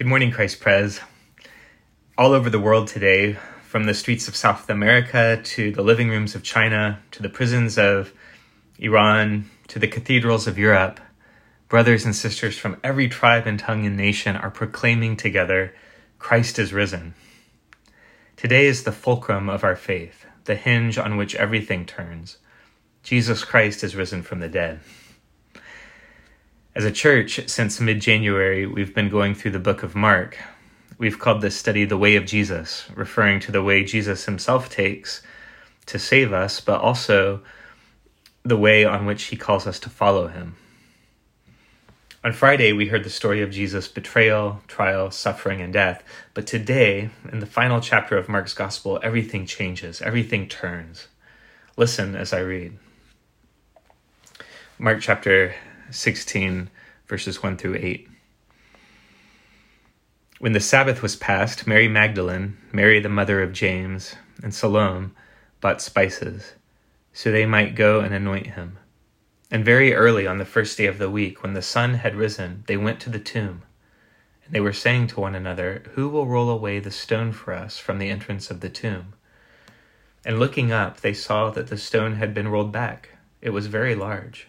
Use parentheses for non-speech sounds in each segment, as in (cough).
Good morning, Christ Pres. All over the world today, from the streets of South America to the living rooms of China to the prisons of Iran to the cathedrals of Europe, brothers and sisters from every tribe and tongue and nation are proclaiming together Christ is risen. Today is the fulcrum of our faith, the hinge on which everything turns. Jesus Christ is risen from the dead. As a church, since mid January, we've been going through the book of Mark. We've called this study the way of Jesus, referring to the way Jesus himself takes to save us, but also the way on which he calls us to follow him. On Friday, we heard the story of Jesus' betrayal, trial, suffering, and death. But today, in the final chapter of Mark's Gospel, everything changes, everything turns. Listen as I read. Mark chapter 16, verses 1 through 8. When the Sabbath was past, Mary Magdalene, Mary the mother of James, and Salome bought spices, so they might go and anoint him. And very early on the first day of the week, when the sun had risen, they went to the tomb. And they were saying to one another, Who will roll away the stone for us from the entrance of the tomb? And looking up, they saw that the stone had been rolled back. It was very large.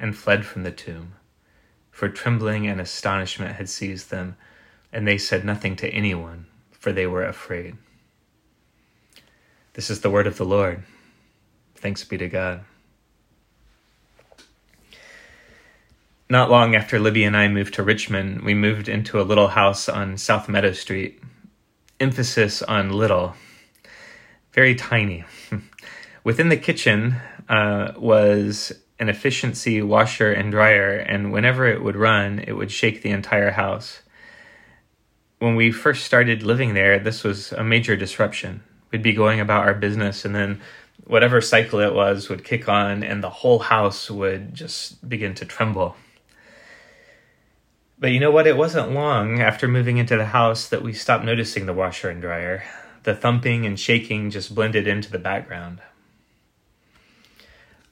and fled from the tomb, for trembling and astonishment had seized them, and they said nothing to anyone, for they were afraid. This is the word of the Lord. Thanks be to God. Not long after Libby and I moved to Richmond, we moved into a little house on South Meadow Street. Emphasis on little, very tiny. (laughs) Within the kitchen uh, was an efficiency washer and dryer, and whenever it would run, it would shake the entire house. When we first started living there, this was a major disruption. We'd be going about our business, and then whatever cycle it was would kick on, and the whole house would just begin to tremble. But you know what? It wasn't long after moving into the house that we stopped noticing the washer and dryer. The thumping and shaking just blended into the background.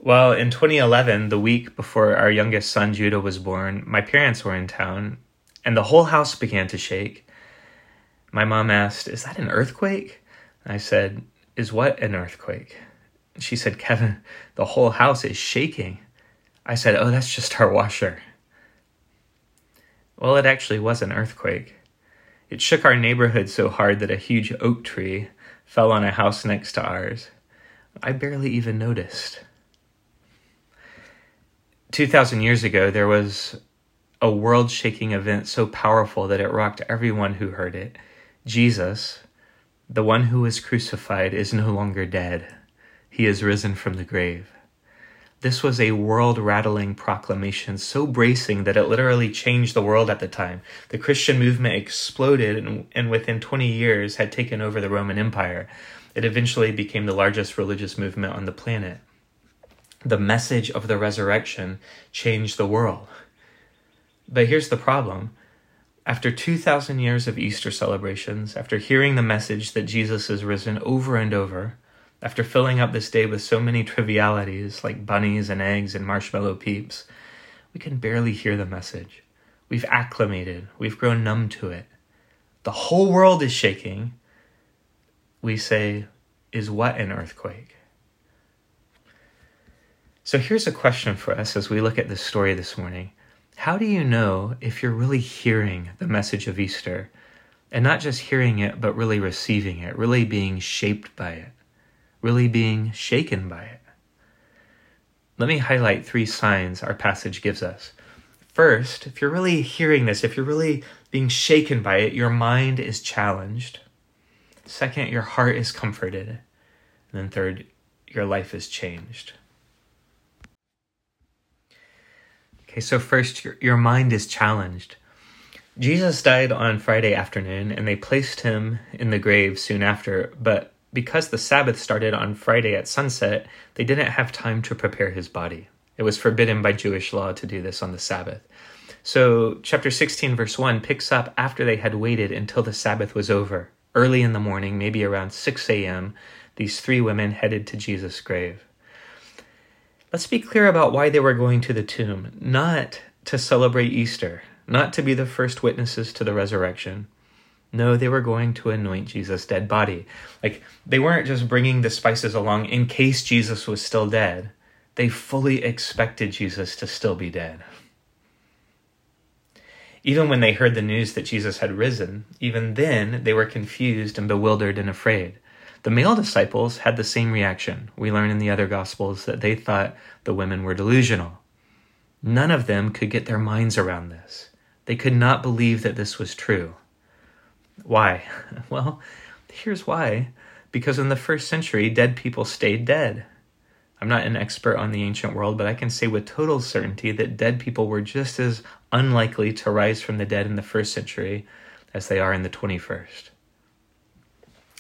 Well, in 2011, the week before our youngest son Judah was born, my parents were in town and the whole house began to shake. My mom asked, Is that an earthquake? I said, Is what an earthquake? She said, Kevin, the whole house is shaking. I said, Oh, that's just our washer. Well, it actually was an earthquake. It shook our neighborhood so hard that a huge oak tree fell on a house next to ours. I barely even noticed. 2,000 years ago, there was a world shaking event so powerful that it rocked everyone who heard it. Jesus, the one who was crucified, is no longer dead. He is risen from the grave. This was a world rattling proclamation, so bracing that it literally changed the world at the time. The Christian movement exploded and, and, within 20 years had taken over the Roman Empire. It eventually became the largest religious movement on the planet the message of the resurrection changed the world. But here's the problem. After 2,000 years of Easter celebrations, after hearing the message that Jesus is risen over and over, after filling up this day with so many trivialities like bunnies and eggs and marshmallow peeps, we can barely hear the message. We've acclimated, we've grown numb to it. The whole world is shaking. We say, Is what an earthquake? So here's a question for us as we look at this story this morning. How do you know if you're really hearing the message of Easter and not just hearing it, but really receiving it, really being shaped by it, really being shaken by it? Let me highlight three signs our passage gives us. First, if you're really hearing this, if you're really being shaken by it, your mind is challenged. Second, your heart is comforted. And then third, your life is changed. Okay, so first, your, your mind is challenged. Jesus died on Friday afternoon, and they placed him in the grave soon after, but because the Sabbath started on Friday at sunset, they didn't have time to prepare his body. It was forbidden by Jewish law to do this on the Sabbath. So, chapter 16, verse 1 picks up after they had waited until the Sabbath was over. Early in the morning, maybe around 6 a.m., these three women headed to Jesus' grave. Let's be clear about why they were going to the tomb. Not to celebrate Easter, not to be the first witnesses to the resurrection. No, they were going to anoint Jesus' dead body. Like, they weren't just bringing the spices along in case Jesus was still dead. They fully expected Jesus to still be dead. Even when they heard the news that Jesus had risen, even then they were confused and bewildered and afraid. The male disciples had the same reaction. We learn in the other Gospels that they thought the women were delusional. None of them could get their minds around this. They could not believe that this was true. Why? (laughs) Well, here's why. Because in the first century, dead people stayed dead. I'm not an expert on the ancient world, but I can say with total certainty that dead people were just as unlikely to rise from the dead in the first century as they are in the 21st.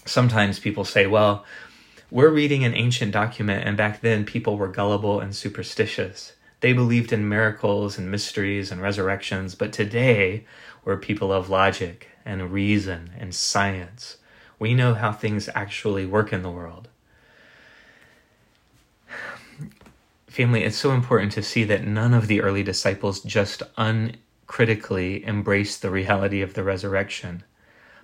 Sometimes people say, well, we're reading an ancient document, and back then people were gullible and superstitious. They believed in miracles and mysteries and resurrections, but today we're people of logic and reason and science. We know how things actually work in the world. Family, it's so important to see that none of the early disciples just uncritically embraced the reality of the resurrection.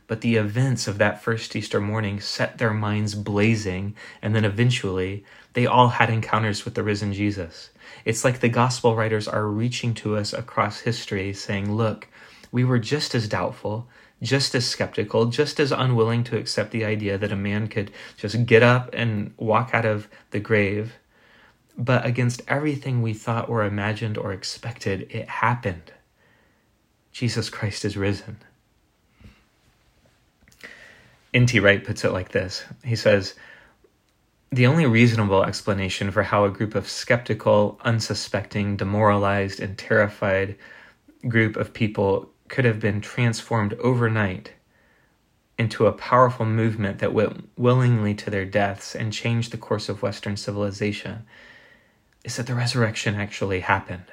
But the events of that first Easter morning set their minds blazing, and then eventually they all had encounters with the risen Jesus. It's like the gospel writers are reaching to us across history, saying, Look, we were just as doubtful, just as skeptical, just as unwilling to accept the idea that a man could just get up and walk out of the grave. But against everything we thought or imagined or expected, it happened. Jesus Christ is risen. N.T. Wright puts it like this He says, The only reasonable explanation for how a group of skeptical, unsuspecting, demoralized, and terrified group of people could have been transformed overnight into a powerful movement that went willingly to their deaths and changed the course of Western civilization is that the resurrection actually happened.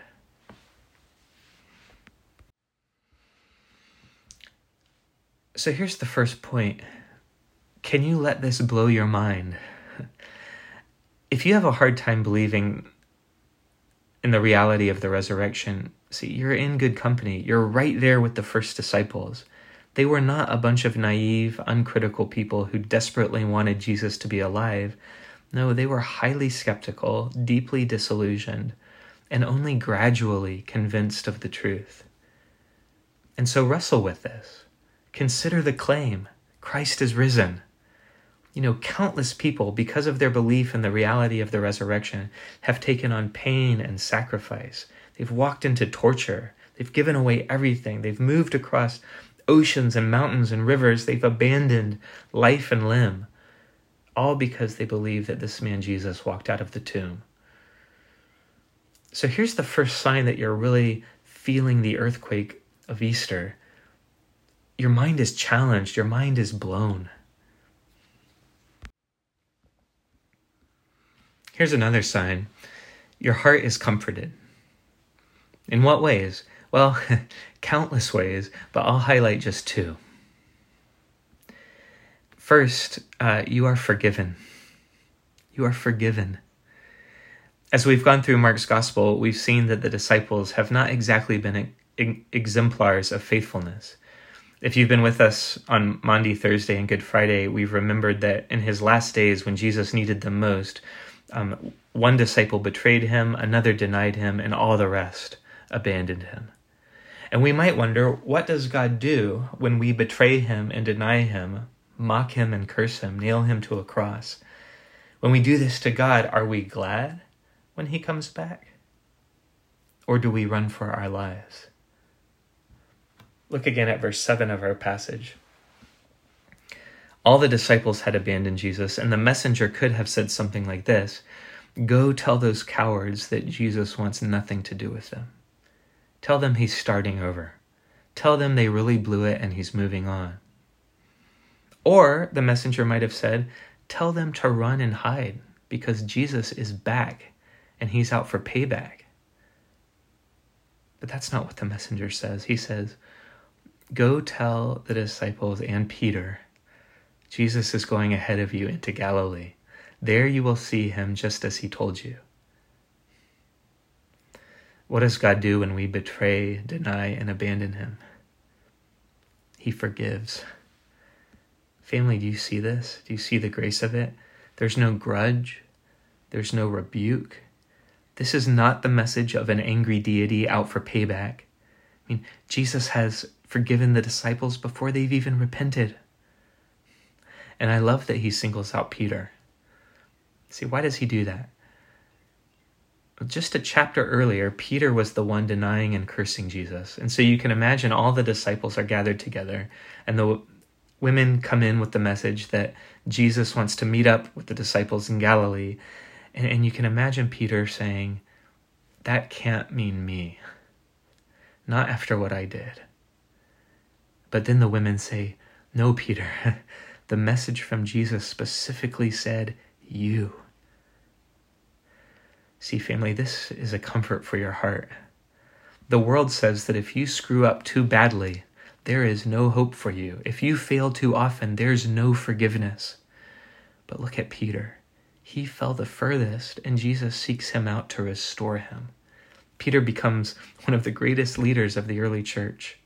So here's the first point. Can you let this blow your mind? If you have a hard time believing in the reality of the resurrection, see, you're in good company. You're right there with the first disciples. They were not a bunch of naive, uncritical people who desperately wanted Jesus to be alive. No, they were highly skeptical, deeply disillusioned, and only gradually convinced of the truth. And so wrestle with this. Consider the claim Christ is risen. You know, countless people, because of their belief in the reality of the resurrection, have taken on pain and sacrifice. They've walked into torture. They've given away everything. They've moved across oceans and mountains and rivers. They've abandoned life and limb, all because they believe that this man Jesus walked out of the tomb. So here's the first sign that you're really feeling the earthquake of Easter. Your mind is challenged, your mind is blown. Here's another sign your heart is comforted. In what ways? Well, (laughs) countless ways, but I'll highlight just two. First, uh, you are forgiven. You are forgiven. As we've gone through Mark's gospel, we've seen that the disciples have not exactly been exemplars of faithfulness. If you've been with us on Maundy, Thursday, and Good Friday, we've remembered that in his last days, when Jesus needed them most, um, one disciple betrayed him, another denied him, and all the rest abandoned him. And we might wonder what does God do when we betray him and deny him, mock him and curse him, nail him to a cross? When we do this to God, are we glad when he comes back? Or do we run for our lives? Look again at verse 7 of our passage. All the disciples had abandoned Jesus, and the messenger could have said something like this Go tell those cowards that Jesus wants nothing to do with them. Tell them he's starting over. tell them they really blew it and he's moving on. Or the messenger might have said, tell them to run and hide because Jesus is back and he's out for payback. But that's not what the messenger says. He says, Go tell the disciples and Peter, Jesus is going ahead of you into Galilee. There you will see him just as he told you. What does God do when we betray, deny, and abandon him? He forgives. Family, do you see this? Do you see the grace of it? There's no grudge, there's no rebuke. This is not the message of an angry deity out for payback. I mean, Jesus has forgiven the disciples before they've even repented. And I love that he singles out Peter. See, why does he do that? Just a chapter earlier, Peter was the one denying and cursing Jesus. And so you can imagine all the disciples are gathered together, and the women come in with the message that Jesus wants to meet up with the disciples in Galilee. And, and you can imagine Peter saying, That can't mean me. Not after what I did. But then the women say, No, Peter. (laughs) the message from Jesus specifically said, You. See, family, this is a comfort for your heart. The world says that if you screw up too badly, there is no hope for you. If you fail too often, there's no forgiveness. But look at Peter. He fell the furthest, and Jesus seeks him out to restore him. Peter becomes one of the greatest leaders of the early church.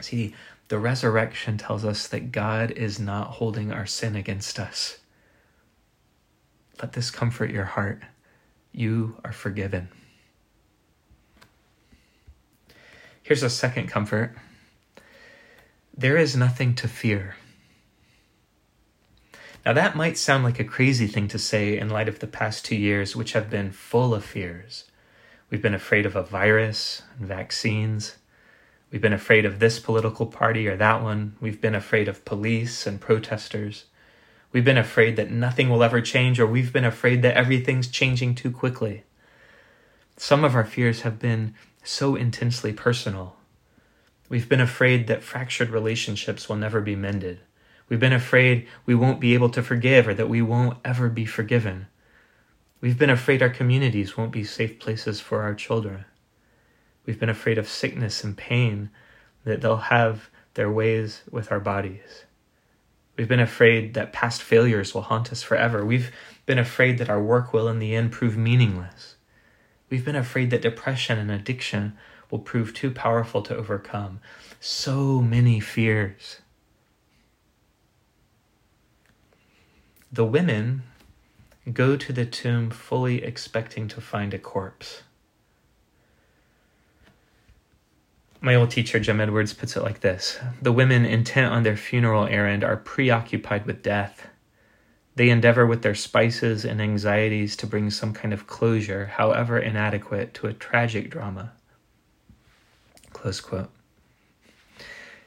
See, the resurrection tells us that God is not holding our sin against us. Let this comfort your heart. You are forgiven. Here's a second comfort there is nothing to fear. Now, that might sound like a crazy thing to say in light of the past two years, which have been full of fears. We've been afraid of a virus and vaccines. We've been afraid of this political party or that one. We've been afraid of police and protesters. We've been afraid that nothing will ever change, or we've been afraid that everything's changing too quickly. Some of our fears have been so intensely personal. We've been afraid that fractured relationships will never be mended. We've been afraid we won't be able to forgive or that we won't ever be forgiven. We've been afraid our communities won't be safe places for our children. We've been afraid of sickness and pain, that they'll have their ways with our bodies. We've been afraid that past failures will haunt us forever. We've been afraid that our work will in the end prove meaningless. We've been afraid that depression and addiction will prove too powerful to overcome. So many fears. The women go to the tomb fully expecting to find a corpse. My old teacher, Jim Edwards, puts it like this The women intent on their funeral errand are preoccupied with death. They endeavor with their spices and anxieties to bring some kind of closure, however inadequate, to a tragic drama. Close quote.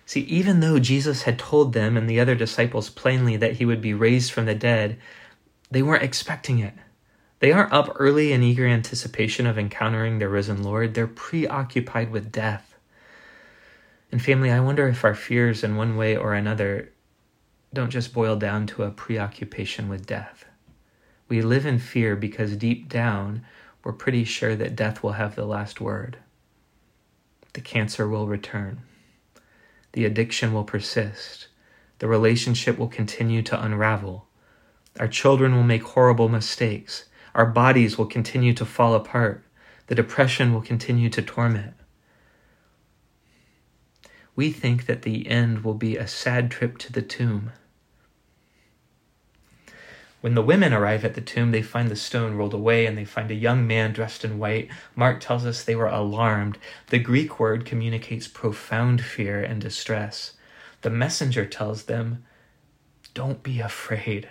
See, even though Jesus had told them and the other disciples plainly that he would be raised from the dead, they weren't expecting it. They aren't up early in eager anticipation of encountering their risen Lord. They're preoccupied with death. And, family, I wonder if our fears in one way or another don't just boil down to a preoccupation with death. We live in fear because deep down we're pretty sure that death will have the last word. The cancer will return the addiction will persist. The relationship will continue to unravel. Our children will make horrible mistakes. Our bodies will continue to fall apart. The depression will continue to torment. We think that the end will be a sad trip to the tomb. When the women arrive at the tomb, they find the stone rolled away and they find a young man dressed in white. Mark tells us they were alarmed. The Greek word communicates profound fear and distress. The messenger tells them, Don't be afraid.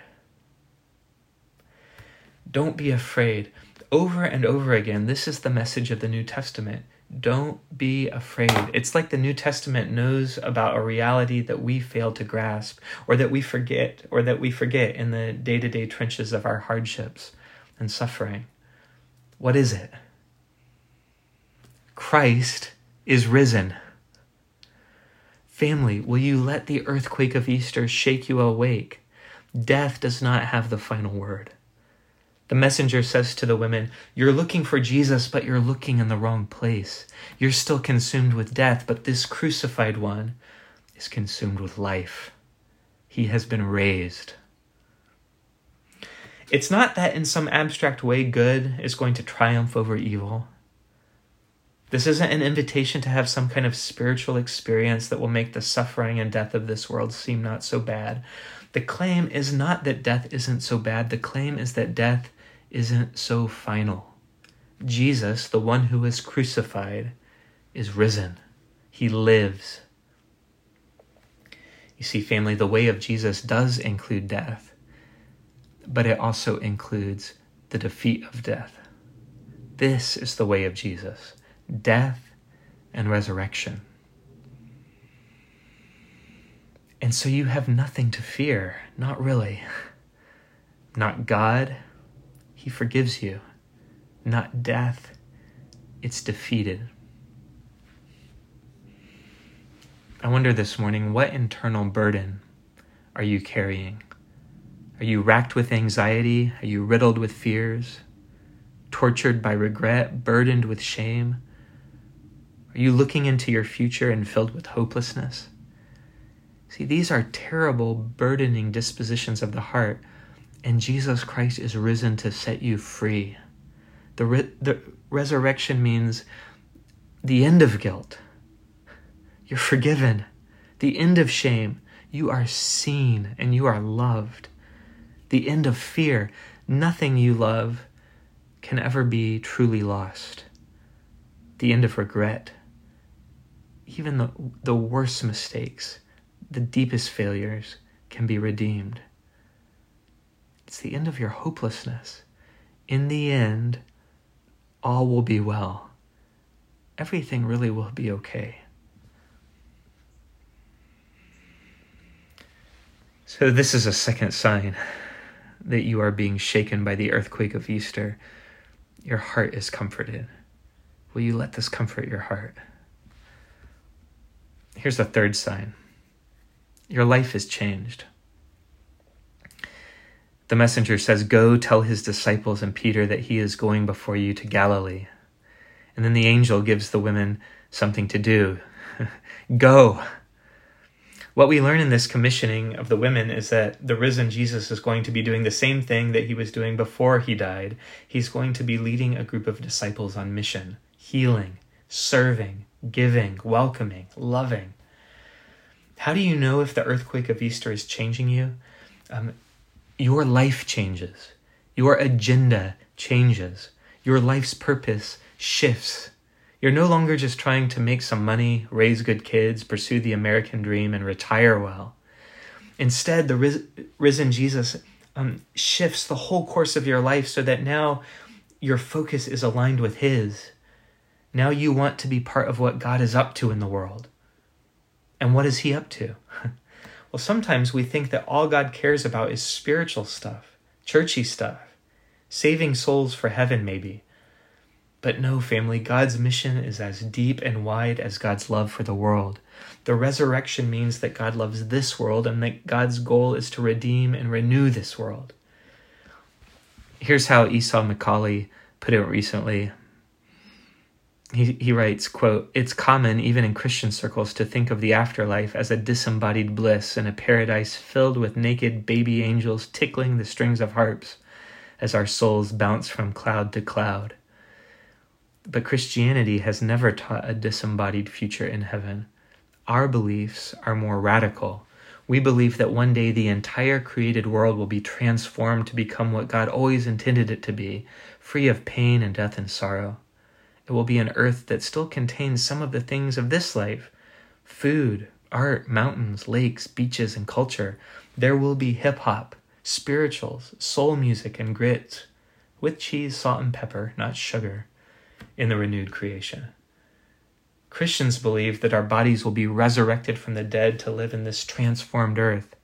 Don't be afraid. Over and over again, this is the message of the New Testament. Don't be afraid. It's like the New Testament knows about a reality that we fail to grasp, or that we forget, or that we forget in the day to day trenches of our hardships and suffering. What is it? Christ is risen. Family, will you let the earthquake of Easter shake you awake? Death does not have the final word. The messenger says to the women, You're looking for Jesus, but you're looking in the wrong place. You're still consumed with death, but this crucified one is consumed with life. He has been raised. It's not that in some abstract way good is going to triumph over evil. This isn't an invitation to have some kind of spiritual experience that will make the suffering and death of this world seem not so bad. The claim is not that death isn't so bad, the claim is that death isn't so final. Jesus, the one who was crucified, is risen. He lives. You see, family, the way of Jesus does include death, but it also includes the defeat of death. This is the way of Jesus death and resurrection. And so you have nothing to fear, not really. (laughs) Not God, He forgives you. Not death, it's defeated. I wonder this morning what internal burden are you carrying? Are you racked with anxiety? Are you riddled with fears? Tortured by regret? Burdened with shame? Are you looking into your future and filled with hopelessness? See, these are terrible, burdening dispositions of the heart, and Jesus Christ is risen to set you free. The, re- the resurrection means the end of guilt you're forgiven. The end of shame. You are seen and you are loved. The end of fear. Nothing you love can ever be truly lost. The end of regret. Even the, the worst mistakes, the deepest failures can be redeemed. It's the end of your hopelessness. In the end, all will be well. Everything really will be okay. So, this is a second sign that you are being shaken by the earthquake of Easter. Your heart is comforted. Will you let this comfort your heart? Here's the third sign your life is changed. The messenger says, Go tell his disciples and Peter that he is going before you to Galilee. And then the angel gives the women something to do. (laughs) Go. What we learn in this commissioning of the women is that the risen Jesus is going to be doing the same thing that he was doing before he died. He's going to be leading a group of disciples on mission, healing, serving, giving, welcoming, loving. How do you know if the earthquake of Easter is changing you? Um, your life changes, your agenda changes, your life's purpose shifts. You're no longer just trying to make some money, raise good kids, pursue the American dream, and retire well. Instead, the ris- risen Jesus um, shifts the whole course of your life so that now your focus is aligned with His. Now you want to be part of what God is up to in the world. And what is He up to? (laughs) well, sometimes we think that all God cares about is spiritual stuff, churchy stuff, saving souls for heaven, maybe. But no, family, God's mission is as deep and wide as God's love for the world. The resurrection means that God loves this world and that God's goal is to redeem and renew this world. Here's how Esau McCaulley put it recently. He, writes, quote, It's common, even in Christian circles, to think of the afterlife as a disembodied bliss in a paradise filled with naked baby angels tickling the strings of harps as our souls bounce from cloud to cloud. But Christianity has never taught a disembodied future in heaven. Our beliefs are more radical. We believe that one day the entire created world will be transformed to become what God always intended it to be, free of pain and death and sorrow. It will be an earth that still contains some of the things of this life food, art, mountains, lakes, beaches, and culture. There will be hip hop, spirituals, soul music, and grit, with cheese, salt, and pepper, not sugar in the renewed creation. Christians believe that our bodies will be resurrected from the dead to live in this transformed earth.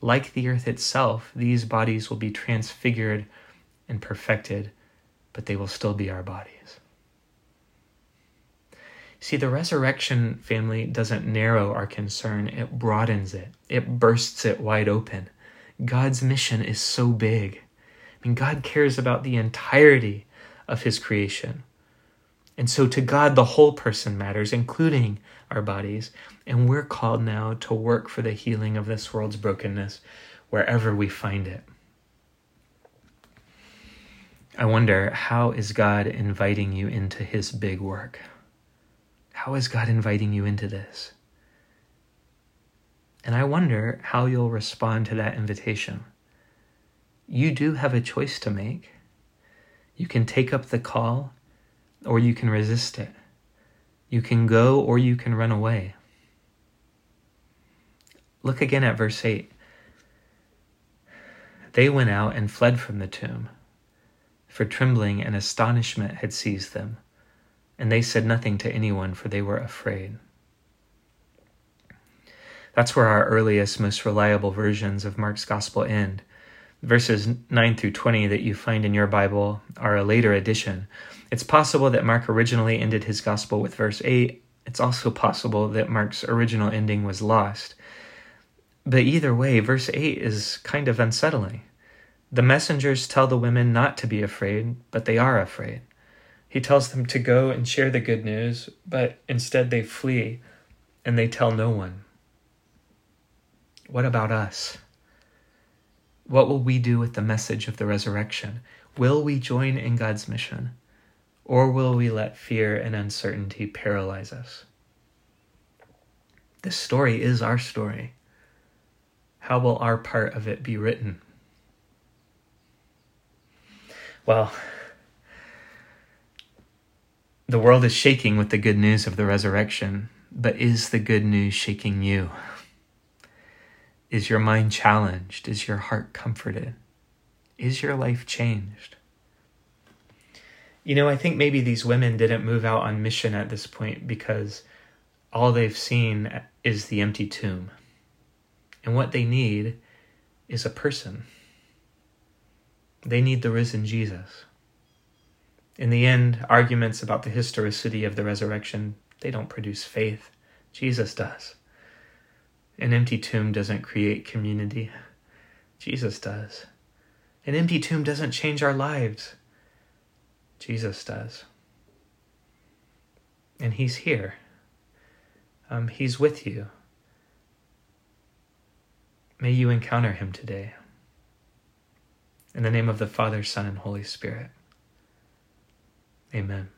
Like the earth itself, these bodies will be transfigured and perfected, but they will still be our bodies. See, the resurrection family doesn't narrow our concern, it broadens it, it bursts it wide open. God's mission is so big. I mean, God cares about the entirety of his creation. And so to God, the whole person matters, including our bodies. And we're called now to work for the healing of this world's brokenness wherever we find it. I wonder, how is God inviting you into his big work? How is God inviting you into this? And I wonder how you'll respond to that invitation. You do have a choice to make. You can take up the call or you can resist it. You can go or you can run away. Look again at verse 8. They went out and fled from the tomb, for trembling and astonishment had seized them, and they said nothing to anyone, for they were afraid. That's where our earliest, most reliable versions of Mark's Gospel end. Verses 9 through 20 that you find in your Bible are a later addition. It's possible that Mark originally ended his Gospel with verse 8. It's also possible that Mark's original ending was lost. But either way, verse 8 is kind of unsettling. The messengers tell the women not to be afraid, but they are afraid. He tells them to go and share the good news, but instead they flee and they tell no one. What about us? What will we do with the message of the resurrection? Will we join in God's mission? Or will we let fear and uncertainty paralyze us? This story is our story. How will our part of it be written? Well, the world is shaking with the good news of the resurrection, but is the good news shaking you? Is your mind challenged? Is your heart comforted? Is your life changed? You know, I think maybe these women didn't move out on mission at this point because all they've seen is the empty tomb. And what they need is a person. They need the risen Jesus. In the end, arguments about the historicity of the resurrection, they don't produce faith. Jesus does. An empty tomb doesn't create community. Jesus does. An empty tomb doesn't change our lives. Jesus does. And He's here. Um, he's with you. May you encounter Him today. In the name of the Father, Son, and Holy Spirit. Amen.